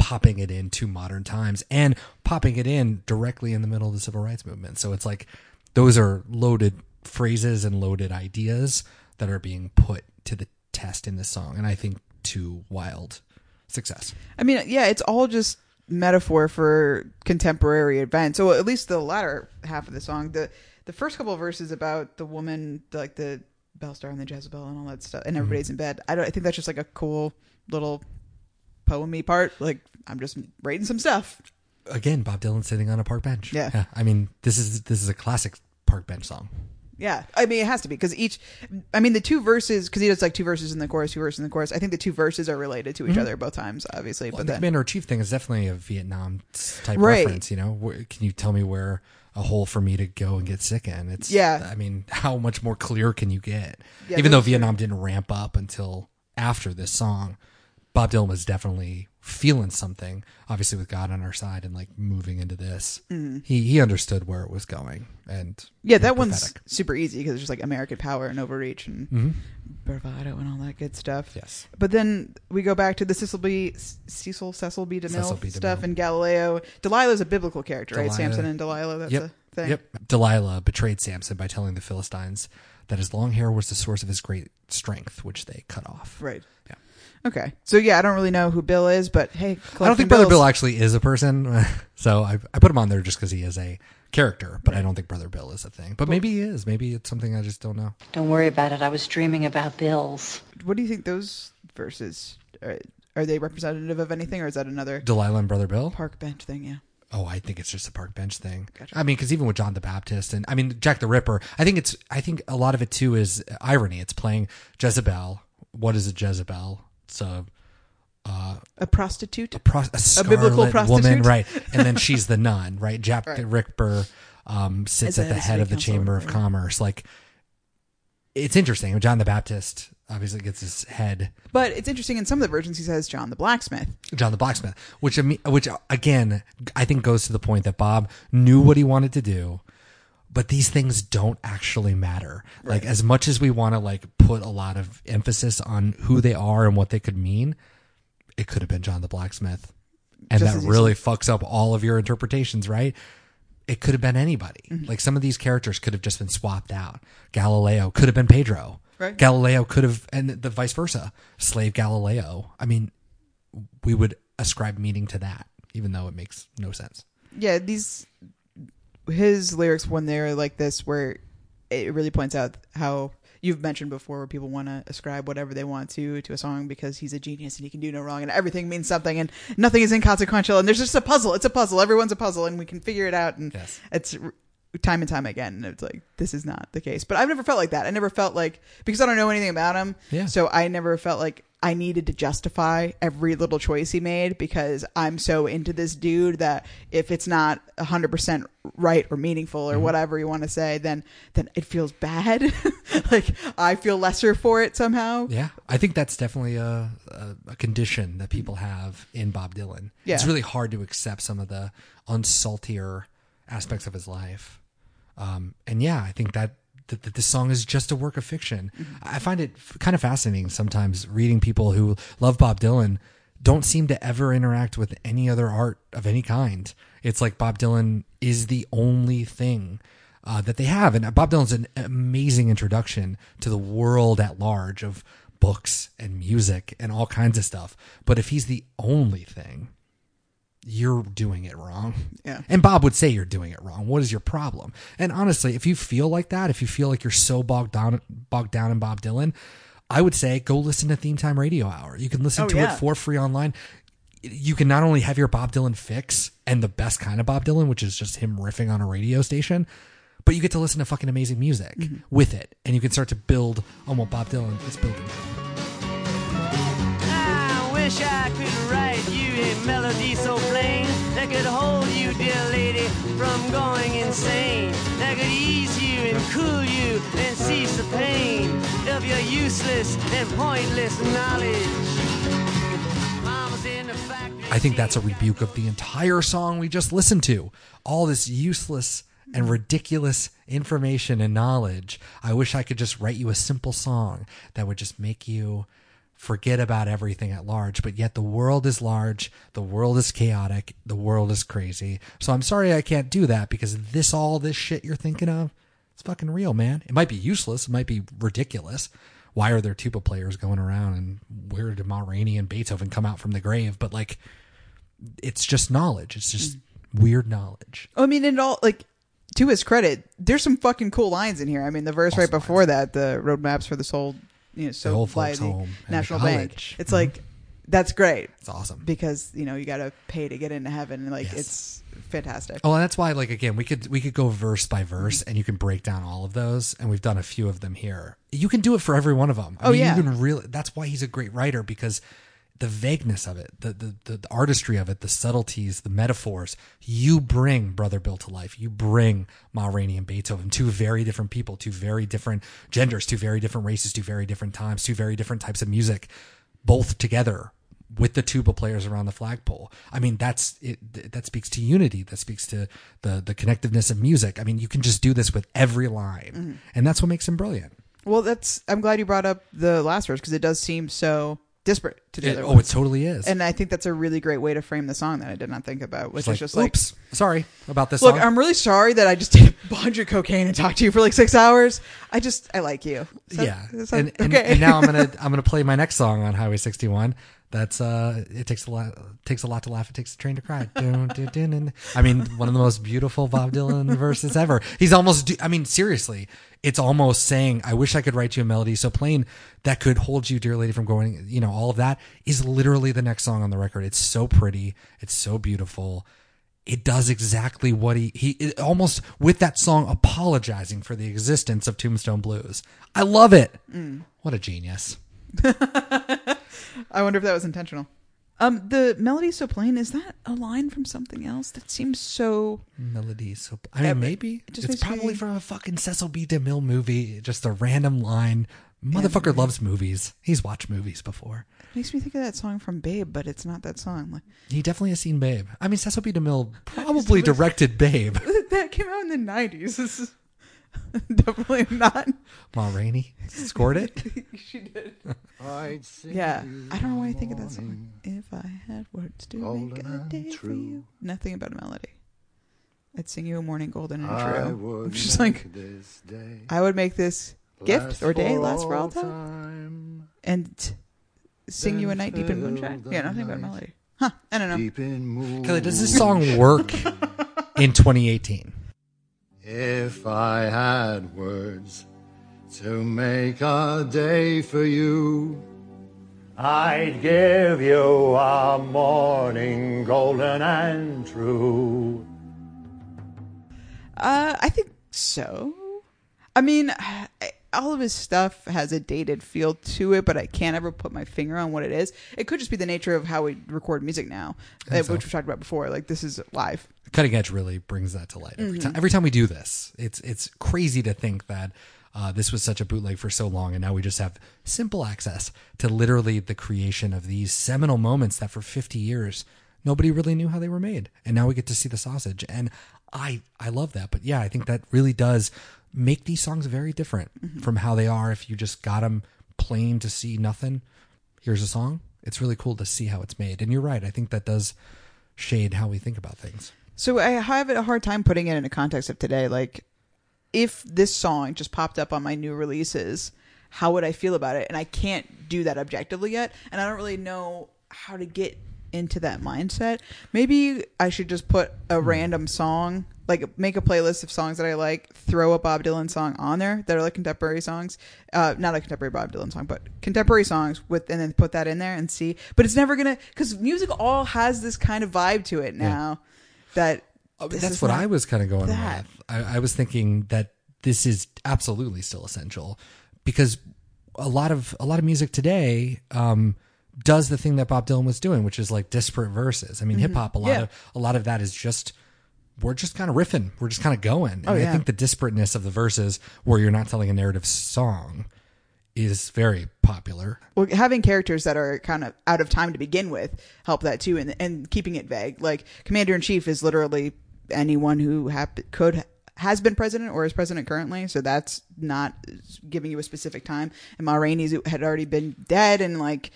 popping it into modern times and popping it in directly in the middle of the civil rights movement. So it's like those are loaded phrases and loaded ideas that are being put to the test in this song and I think to wild success. I mean, yeah, it's all just metaphor for contemporary events. So at least the latter half of the song, the the first couple of verses about the woman, the, like the Belle Starr and the Jezebel and all that stuff, and mm-hmm. everybody's in bed. I don't. I think that's just like a cool little poemy part. Like I'm just writing some stuff. Again, Bob Dylan sitting on a park bench. Yeah. I mean, this is this is a classic park bench song. Yeah, I mean it has to be because each, I mean the two verses because he does like two verses in the chorus, two verses in the chorus. I think the two verses are related to each mm-hmm. other both times, obviously. Well, but the then Commander Chief thing is definitely a Vietnam type Right. reference. You know, Where- can you tell me where a hole for me to go and get sick in? It's Yeah. I mean, how much more clear can you get? Yeah, Even though Vietnam didn't ramp up until after this song, Bob Dylan was definitely feeling something. Obviously, with God on our side and like moving into this, he he understood where it was going. And Mm-hmm. yeah, that one's pathetic. super easy because it's just like American power and overreach and Mhm. bravado and all that good stuff. Yes. But then we go back to the Cecil B. Cecil Cecil B. DeMille Cecil B. stuff DeMille. and Galileo. Delilah's a biblical character, right? Samson and Delilah. That's Yep. a thing. Yep. Delilah betrayed Samson by telling the Philistines that his long hair was the source of his great strength, which they cut off. Right. Yeah. Okay. So yeah, I don't really know who Bill is, but hey, I don't think Brother Bill actually is a person, so I, I put him on there just because he is a character. But I don't think Brother Bill is a thing. But maybe he is. Maybe it's something I just don't know. Don't worry about it. I was dreaming about bills. What do you think those verses are? Are they representative of anything, or is that another Delilah and Brother Bill. park bench thing? Yeah. Oh, I think it's just a park bench thing. Gotcha. I mean, because even with John the Baptist and I mean Jack the Ripper, I think it's I think a lot of it too is irony. It's playing Jezebel. What is a Jezebel? It's a A prostitute. a, pro- a, scarlet biblical prostitute? woman, right? And then she's the nun, right? Jack Right. Ripper um, sits at the head of the council Chamber of? Commerce. Like, it's interesting. John the Baptist obviously gets his head But it's interesting. In some of the versions, he says John the blacksmith. John the blacksmith, which which again I think goes to the point that Bob knew what he wanted to do, but these things don't actually matter. Like as much as we want to like put a lot of emphasis on who they are and what they could mean, it could have been John the blacksmith, and Just that really fucks up all of your interpretations, right? It could have been anybody. Mm-hmm. Like some of these characters could have just been swapped out. Galileo could have been Pedro. Right. Galileo could have, and the vice versa. Slave Galileo. I mean, we would ascribe meaning to that, even though it makes no sense. Yeah, these his lyrics when they're like this, where it really points out how you've mentioned before, where people want to ascribe whatever they want to to a song because he's a genius and he can do no wrong, and everything means something, and nothing is inconsequential, and there's just a puzzle. It's a puzzle. Everyone's a puzzle, and we can figure it out. And Yes. it's time and time again. And it's like this is not the case. But I've never felt like that. I never felt like because I don't know anything about him. Yeah. So I never felt like I needed to justify every little choice he made because I'm so into this dude that if it's not 100% right or meaningful or whatever you want to say, then then it feels bad. like I feel lesser for it somehow. Yeah, I think that's definitely a, a, a condition that people have in Bob Dylan. Yeah. It's really hard to accept some of the unsaltier aspects of his life. Um, and yeah, I think that, that, that this song is just a work of fiction. I find it f- kind of fascinating sometimes reading people who love Bob Dylan don't seem to ever interact with any other art of any kind. It's like Bob Dylan is the only thing uh, that they have. And Bob Dylan's an amazing introduction to the world at large of books and music and all kinds of stuff. But if he's the only thing, you're doing it wrong. Yeah. And Bob would say you're doing it wrong. What is your problem? And honestly, if you feel like that, if you feel like you're so bogged down bogged down in Bob Dylan, I would say go listen to Theme Time Radio Hour. You can listen Oh, to yeah. it for free online. You can not only have your Bob Dylan fix and the best kind of Bob Dylan, which is just him riffing on a radio station, but you get to listen to fucking amazing music Mm-hmm. with it. And you can start to build on what Bob Dylan is building. I wish I could write you a melody so plain that could hold you, dear lady, from going insane. That could ease you and cool you and cease the pain of your useless and pointless knowledge. I think that's a rebuke of the entire song we just listened to. All this useless and ridiculous information and knowledge. I wish I could just write you a simple song that would just make you forget about everything at large. But yet the world is large, the world is chaotic, the world is crazy. So I'm sorry I can't do that because this all this shit you're thinking of, it's fucking real, man. It might be useless, it might be ridiculous. Why are there tuba players going around and where did Ma Rainey and Beethoven come out from the grave? But like it's just knowledge. It's just weird knowledge. I mean, and all like to his credit, there's some fucking cool lines in here. I mean, the verse right Awesome before that, the roadmaps for the soul, you know, so old fly folks the home National college. Bank. It's Mhm. like That's great It's awesome. because you know you got to pay to get into heaven. and Like Yes. it's fantastic. Oh, and that's why, like again, we could we could go verse by verse, and you can break down all of those, and we've done a few of them here. You can do it for every one of them. I Oh, mean, yeah. you can really. That's why he's a great writer because the vagueness of it, the, the the the artistry of it, the subtleties, the metaphors. You bring Brother Bill to life. You bring Ma Rainey and Beethoven, two very different people, two very different genders, two very different races, two very different times, two very different types of music, both together with the tuba players around the flagpole. I mean, that's it. That speaks to unity. That speaks to the the connectiveness of music. I mean, you can just do this with every line, Mm-hmm. and that's what makes him brilliant. Well, that's I'm glad you brought up the last verse because it does seem so disparate to the It- other oh, ones. it totally is. And I think that's a really great way to frame the song that I did not think about, which like, is just like, oops, sorry about this. look, song. I'm really sorry that I just did a bunch of cocaine and talked to you for like six hours. I just I like you. So- yeah, so- and, and, okay. and now I'm gonna I'm gonna play my next song on Highway 61. That's uh, it takes a lot takes a lot to laugh. It takes a train to cry. Dun, dun, dun, dun. I mean, one of the most beautiful Bob Dylan verses ever. He's almost. I mean, seriously, it's almost saying, "I wish I could write you a melody so plain that could hold you, dear lady, from going." You know, all of that is literally the next song on the record. It's so pretty. It's so beautiful. It does exactly what he he almost with that song apologizing for the existence of Tombstone Blues. I love it. What a genius. I wonder if that was intentional. Um, the melody so plain is that a line from something else that seems so Melody so I mean maybe it just it's probably me- from a fucking Cecil B. DeMille movie. Just a random line. Motherfucker loves movies. He's watched movies before. makes me think of that song from Babe, but it's not that song. Like He definitely has seen Babe. I mean, Cecil B. DeMille probably directed Babe. that came out in the nineties. This is definitely not. Ma Rainey scored it. she did. I'd sing Yeah, you I don't know why I think of that song. morning, If I had words to golden make a and day for true. you, nothing about a melody. I'd sing you a morning golden and I true. would Which is like make this day I would make this gift last or day last for all all time, time. and sing you a night deep in moonshine. Yeah, nothing about a melody. Huh? I don't know. Deep in moon. Kelly, does this song work in 2018? If I had words to make a day for you, I'd give you a morning golden and true. Uh, I think so. I mean, all of his stuff has a dated feel to it, but I can't ever put my finger on what it is. It could just be the nature of how we record music now, uh, so. which we talked about before. Like this is live. Cutting Edge really brings that to light every Mm-hmm. time. Every time we do this, it's it's crazy to think that uh, this was such a bootleg for so long, and now we just have simple access to literally the creation of these seminal moments that for 50 years nobody really knew how they were made, and now we get to see the sausage, and I I love that. But yeah, I think that really does make these songs very different Mm-hmm. from how they are if you just got them plain to see nothing. Here's a song. It's really cool to see how it's made, and you're right. I think that does shade how we think about things. So I have a hard time putting it in a context of today. Like, if this song just popped up on my new releases, how would I feel about it? And I can't do that objectively yet, and I don't really know how to get into that mindset. Maybe I should just put a random song, like make a playlist of songs that I like, throw a Bob Dylan song on there that are like contemporary songs, uh, not a contemporary Bob Dylan song, but contemporary songs with, and then put that in there and see. But it's never gonna because music all has this kind of vibe to it now that. Oh, that's what I was kind of going that. with. I, I was thinking that this is absolutely still essential because a lot of a lot of music today um, does the thing that Bob Dylan was doing, which is like disparate verses. I mean, hip hop a lot Mm-hmm. Yeah. of a lot of that is just we're just kind of riffing, we're just kind of going. Oh, and Oh, I think the disparateness of the verses, where you're not telling a narrative song, is very popular. well, having characters that are kind of out of time to begin with help that too, and and keeping it vague. Like Commander in Chief is literally anyone who hap- could has been president or is president currently, so that's not giving you a specific time. And Ma Rainey's had already been dead, and like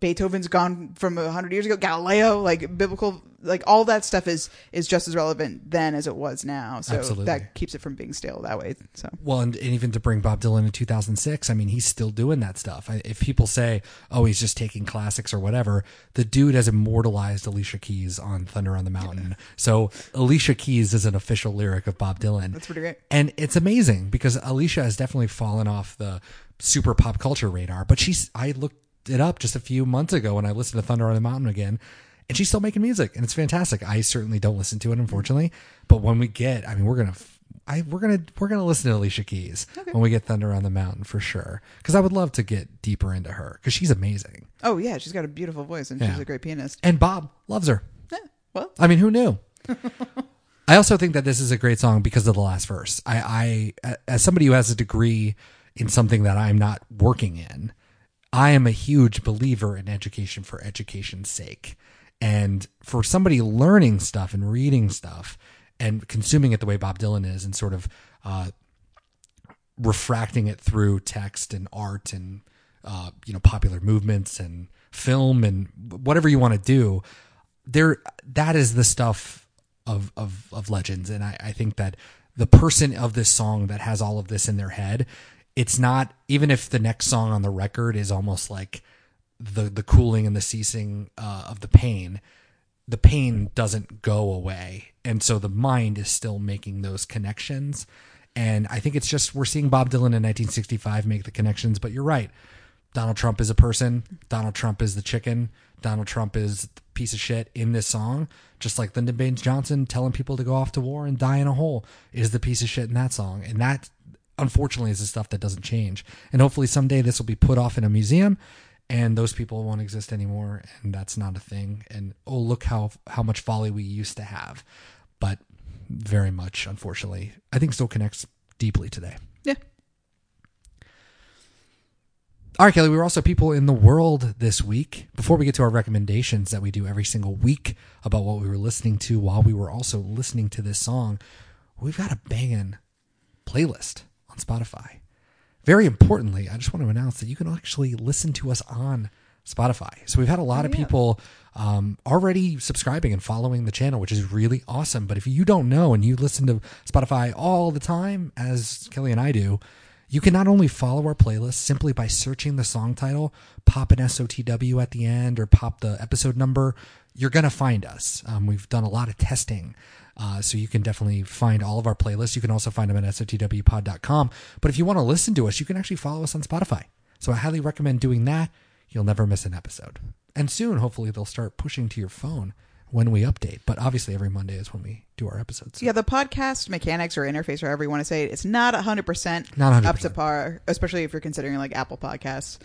Beethoven's gone from a hundred years ago. Galileo, like biblical, like all that stuff is is just as relevant then as it was now. So Absolutely. that keeps it from being stale that way. So Well, and, and even to bring Bob Dylan in 2006, I mean, he's still doing that stuff. I, if people say, "Oh, he's just taking classics or whatever," the dude has immortalized Alicia Keys on "Thunder on the Mountain." So Alicia Keys is an official lyric of Bob Dylan. That's pretty great. and it's amazing because Alicia has definitely fallen off the super pop culture radar. But she's, I look it up just a few months ago when I listened to Thunder on the Mountain again, and she's still making music, and it's fantastic. I certainly don't listen to it, unfortunately, but when we get, I mean, we're gonna. I, we're gonna we're gonna listen to Alicia Keys when we get Thunder on the Mountain for sure because I would love to get deeper into her because she's amazing Oh yeah, she's got a beautiful voice and Yeah. she's a great pianist. and Bob loves her. Yeah, well, I mean, who knew? I also think that this is a great song because of the last verse. I, I, as somebody who has a degree in something that I'm not working in, I am a huge believer in education for education's sake. And for somebody learning stuff and reading stuff and consuming it the way Bob Dylan is and sort of uh, refracting it through text and art and uh, you know popular movements and film and whatever you want to do there that is the stuff of of of legends and I, I think that the person of this song that has all of this in their head it's not even if the next song on the record is almost like the the cooling and the ceasing uh, of the pain the pain doesn't go away. And so the mind is still making those connections. And i think it's just we're seeing bob dylan in 1965 make the connections but you're right. Donald trump is a person. Donald trump is the chicken. Donald trump is the piece of shit in this song. Just like lyndon baines johnson telling people to go off to war and die in a hole is the piece of shit in that song. And that unfortunately is the stuff that doesn't change. And hopefully someday this will be put off in a museum and those people won't exist anymore and that's not a thing. And oh look how how much folly we used to have. But very much unfortunately i think still connects deeply today. Yeah. all right kelly we were also people in the world this week. Before we get to our recommendations that we do every single week about what we were listening to while we were also listening to this song we've got a banging playlist on spotify very importantly, I just want to announce that you can actually listen to us on Spotify. So we've had a lot of people um, already subscribing and following the channel, which is really awesome. But if you don't know and you listen to Spotify all the time, as Kelly and I do, you can not only follow our playlist simply by searching the song title, pop an SOTW at the end, or pop the episode number. You're going to find us. Um, we've done a lot of testing. Uh, so you can definitely find all of our playlists. You can also find them at sotwpod.com. But if you want to listen to us, you can actually follow us on Spotify. So I highly recommend doing that. You'll never miss an episode. And soon, hopefully, they'll start pushing to your phone when we update. But obviously, every Monday is when we do our episodes. Yeah, the podcast mechanics or interface or however you want to say it, it's not 100% Not 100%. up to par, especially if you're considering like Apple Podcasts.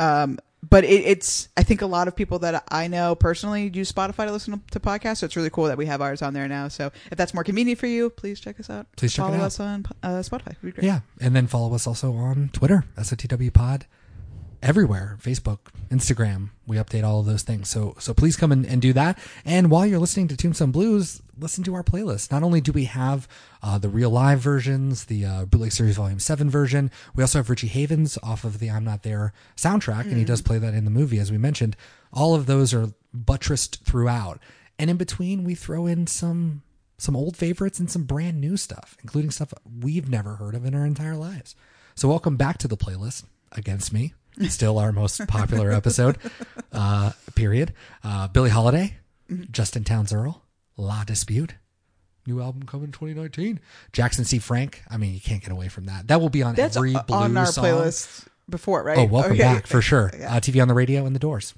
Um, but it, it's, I think a lot of people that I know personally use Spotify to listen to podcasts. So it's really cool that we have ours on there now. So if that's more convenient for you, please check us out. Please check it Follow out. us on uh, Spotify. It'd be great. Yeah. And then follow us also on Twitter, SOTW Pod, everywhere Facebook, Instagram. We update all of those things. So so please come and, and do that. And while you're listening to Tombstone Blues, listen to our playlist. Not only do we have uh, the real live versions, the uh, Bootleg Series Volume 7 version, we also have Richie Havens off of the I'm Not There soundtrack, and he does play that in the movie, as we mentioned. All of those are buttressed throughout. And in between, we throw in some some old favorites and some brand new stuff, including stuff we've never heard of in our entire lives. So welcome back to the playlist against me. Still our most popular episode, uh, period. Uh, Billie Holiday, Justin Towns Earl, La Dispute, new album coming 2019. Jackson C. Frank. I mean, you can't get away from that. That will be on That's every o- blues on our song. playlist before, right? Oh, welcome Okay. back for sure. Yeah. Mm-hmm. Uh, TV on the radio and the Doors.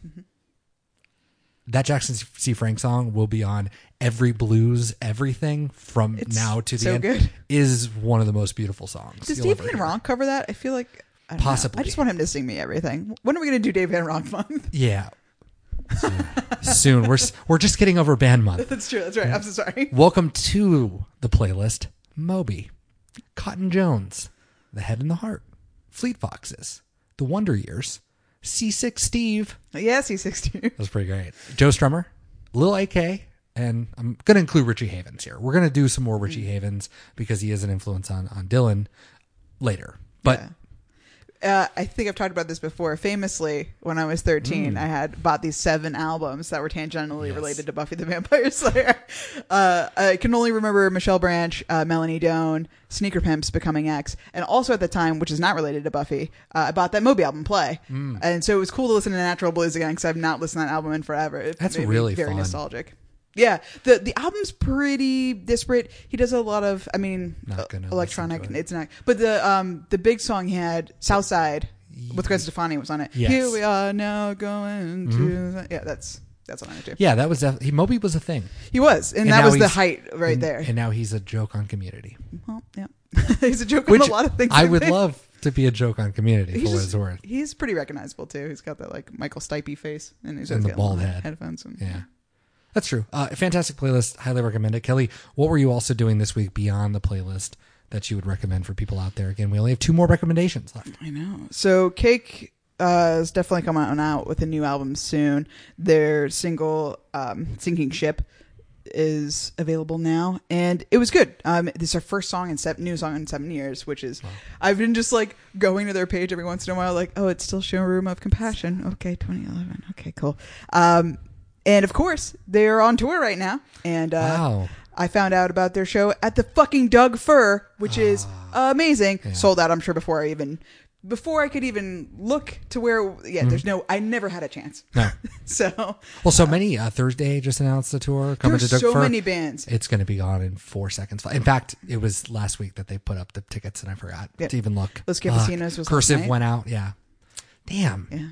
That Jackson C. Frank song will be on every blues everything from It's now to the so end. good. Is one of the most beautiful songs. Does Dave Van. Ronk cover that? I feel like I don't know. Possibly. I just want him to sing me everything. When are we going to do Dave Van Ronk month? Yeah. Soon. Soon. We're we're just getting over band month. That's true. That's right. I'm so sorry. Welcome to the playlist. Moby, Cotton Jones, The Head and the Heart, Fleet Foxes, The Wonder Years, C6 Steve. Yes, he's 16. That was pretty great. Joe Strummer, Lil AK, and I'm going to include Richie Havens here. We're going to do some more Richie mm. Havens because he is an influence on, on Dylan later. But uh, I think I've talked about this before. Famously, when I was 13, I had bought these seven albums that were tangentially Yes. related to Buffy the Vampire Slayer. Uh, I can only remember Michelle Branch, uh, Melanie Doan, Sneaker Pimps, Becoming X, and also at the time, which is not related to Buffy, uh, I bought that Moby album, Play. And so it was cool to listen to Natural Blues again because I've not listened to that album in forever. It That's really very fun. nostalgic. Yeah, the the album's pretty disparate. He does a lot of, I mean, Not gonna listen electronic. it. It's not, but the um the big song he had, Southside. with Gwen Stefani was on it. Yes. Here we are now going to yeah. That's that's on it too. Yeah, that was def- he. Moby was a thing, He was, and, And that was the height right and, there. And now he's a joke on Community, well, yeah, he's a joke which on a lot of things. I would love to be a joke on Community He's for what it's worth. He's pretty recognizable too. He's got that like Michael Stipe face, and he's And the bald head. headphones. And, Yeah. That's true. Uh, fantastic playlist. Highly recommend it. Kelly, what were you also doing this week beyond the playlist that you would recommend for people out there? Again, we only have two more recommendations left. I know. So Cake uh, is definitely coming out with a new album soon. Their single um, "Sinking Ship" is available now, and it was good. Um, this is our first song in seven, new song in seven years, which is I've been just like going to their page every once in a while, like oh, it's still showroom of compassion. Okay, 2011. Okay, cool. Um, and of course they're on tour right now, and uh, Wow. I found out about their show at the fucking Doug Fur, which is Ah. amazing. Sold out, I'm sure, before I even before I could even look to where. Yeah, there's no. I never had a chance. No. So Well, so many. Uh, Thursday just announced the tour coming to Doug so Fir. many bands. It's going to be on in four seconds. In fact, it was last week that they put up the tickets, and I forgot Yep. to even look. Los. Campesinos was last cursive went out. Yeah. Damn. Yeah.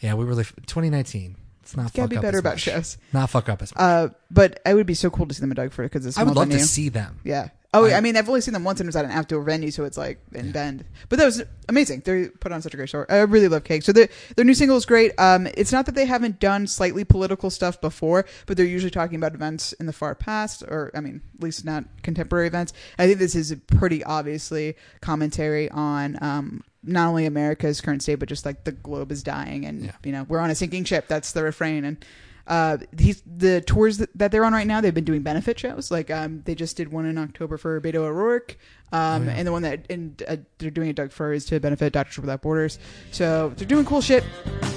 Yeah, we really 2019. It's not. Gotta fuck be up better about much. shows. Not fuck up as much. Uh, but it would be so cool to see them at Doug because it's a I would love to see them. Yeah. Oh, I, I- mean, I've only seen them once, and it was at an outdoor venue, so it's like in Bend. But that was amazing. They put on such a great show. I really love Cake. So their their new single is great. Um, it's not that they haven't done slightly political stuff before, but they're usually talking about events in the far past, or I mean, at least not contemporary events. I think this is pretty obviously commentary on um, not only America's current state, but just like the globe is dying, and Yeah. you know we're on a sinking ship. That's the refrain, and uh, he's the tours that, that they're on right now. They've been doing benefit shows. Like um, they just did one in October for Beto O'Rourke, um, Oh, yeah. and the one that and uh, they're doing at Doug Fur is to benefit Doctors Without Borders. So they're doing cool shit.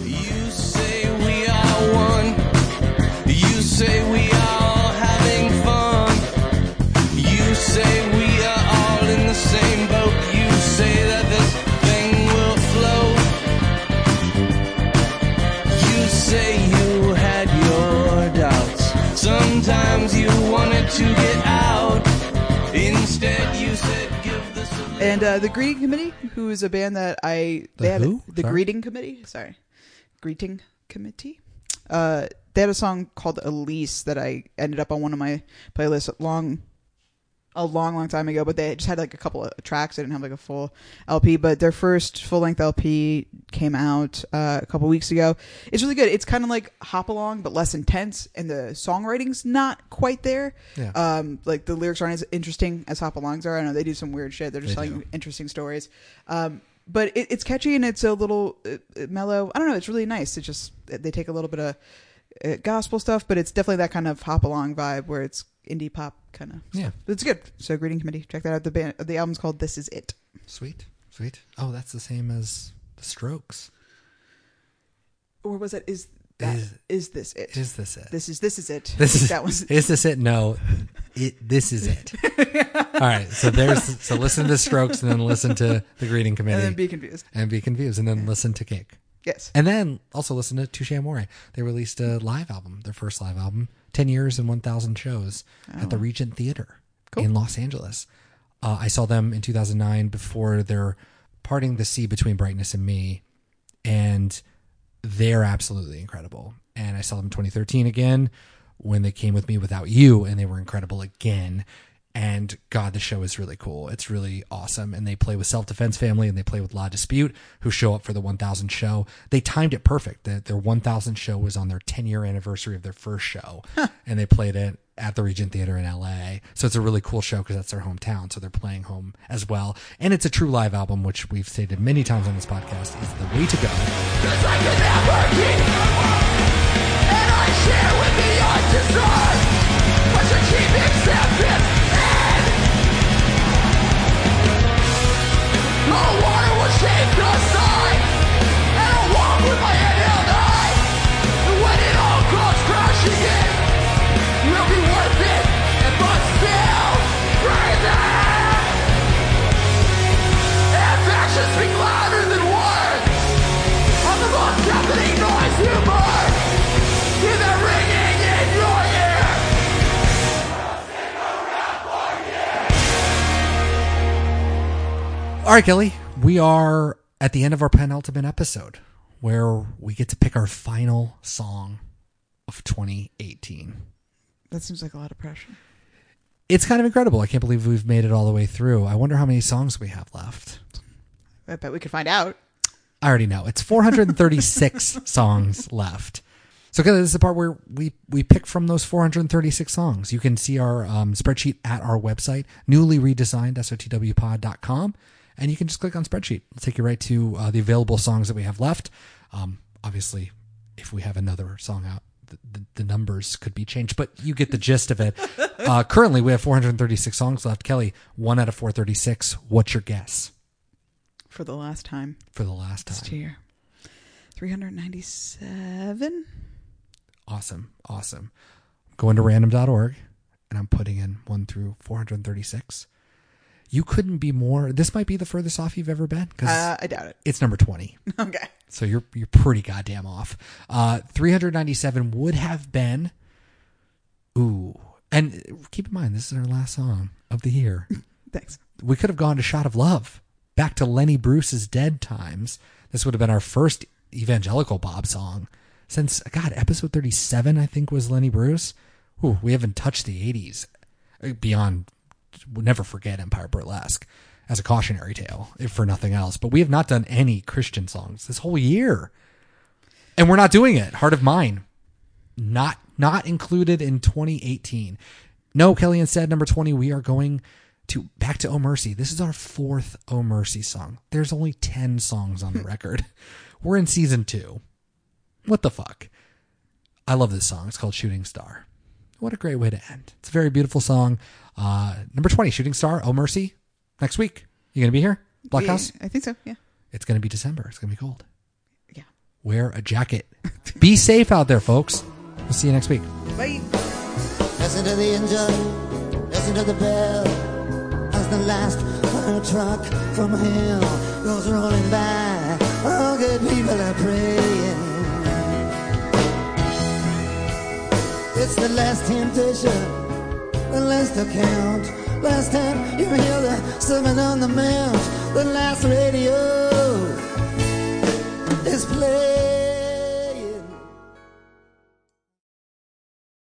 You say we are one. You say we are And uh, the Greeting Committee, who is a band that I The they had who? the Sorry? Greeting Committee. Sorry, Greeting Committee. Uh, they had a song called Elise that I ended up on one of my playlists long, a long, long time ago. But they just had like a couple of tracks. They didn't have like a full LP. But their first full length LP came out uh, a couple weeks ago. It's really good. It's kind of like hop along, but less intense, and the songwriting's not quite there. Yeah. Um, like the lyrics aren't as interesting as hop alongs are. I know they do some weird shit. They're just They telling do. interesting stories. Um, but it, it's catchy and it's a little uh, uh, mellow. I don't know. It's really nice. It just they take a little bit of uh, gospel stuff, but it's definitely that kind of hop along vibe where it's indie pop kind of. Yeah. But it's good. So greeting committee, check that out. The band, the album's called This Is It. Sweet, sweet. Oh, that's the same as the Strokes. Or was it is that Is- is this it? Is this it? this is this is it. This is that was Is this it? No, it. This is it. All right. So there's. So listen to Strokes, and then listen to the greeting committee, and then be confused. and be confused, and then listen to Cake, Yes. and then also listen to Touche Amore. They released a live album, their first live album, ten years and one thousand shows at the Regent Theater Cool. in Los Angeles. Uh, I saw them in 2009 before their parting the sea between brightness and me, and they're absolutely incredible. And I saw them in 2013 again when they came with me without you, and they were incredible again. And God, the show is really cool. It's really awesome. And they play with Self Defense Family and they play with La Dispute, who show up for the 1000 show. They timed it perfect. Their, their 1000 show was on their 10 year anniversary of their first show, and they played it at the Regent Theater in LA. So it's a really cool show because that's their hometown. So they're playing home as well. And it's a true live album, which we've stated many times on this podcast is the way to go. Right, Kelly, we are at the end of our penultimate episode where we get to pick our final song of 2018. That seems like a lot of pressure. It's kind of incredible. I can't believe we've made it all the way through. I wonder how many songs we have left. I bet we could find out. I already know. It's 436 songs left. So okay, this is the part where we we pick from those 436 songs. You can see our um, spreadsheet at our website, newly redesigned sotwpod.com, and you can just click on spreadsheet. It'll take you right to uh, the available songs that we have left. Um, obviously, if we have another song out, the, the, the numbers could be changed, but you get the gist of it. Uh, currently, we have 436 songs left. Kelly, one out of 436. What's your guess For the last time for the last time. this year. 397? Awesome. Awesome. Going to random.org and I'm putting in 1 through 436. You couldn't be more. This might be the furthest off you've ever been because Uh, I doubt it. it's number 20. Okay. So you're you're pretty goddamn off. Uh 397 would have been ooh. And keep in mind this is our last song of the year. Thanks. we could have gone to Shot of Love, back to Lenny Bruce's Dead Times. This would have been our first evangelical Bob song since God episode thirty seven. I think was Lenny Bruce. Ooh, we haven't touched the eighties beyond. We'll never forget Empire Burlesque as a cautionary tale, if for nothing else. But we have not done any Christian songs this whole year, and we're not doing it. Heart of Mine, not not included in 2018. No, Kelly and said number 20. We are going to back to Oh Mercy. This is our fourth Oh Mercy song. There's only 10 songs on the record. We're in season two. What the fuck? I love this song. It's called Shooting Star. What a great way to end. It's a very beautiful song. Uh, number 20, Shooting Star, Oh Mercy. Next week. You going to be here? Black Yeah, House? I think so. Yeah. It's going to be December. It's going to be cold. Yeah. Wear a jacket. be safe out there, folks. We'll see you next week. Bye. Listen to the engine, listen to the bell. As the last fire truck from hell goes rolling by, all good people are praying. It's the last temptation, the last account. Last time you hear the sermon on the mount, the last radio is played.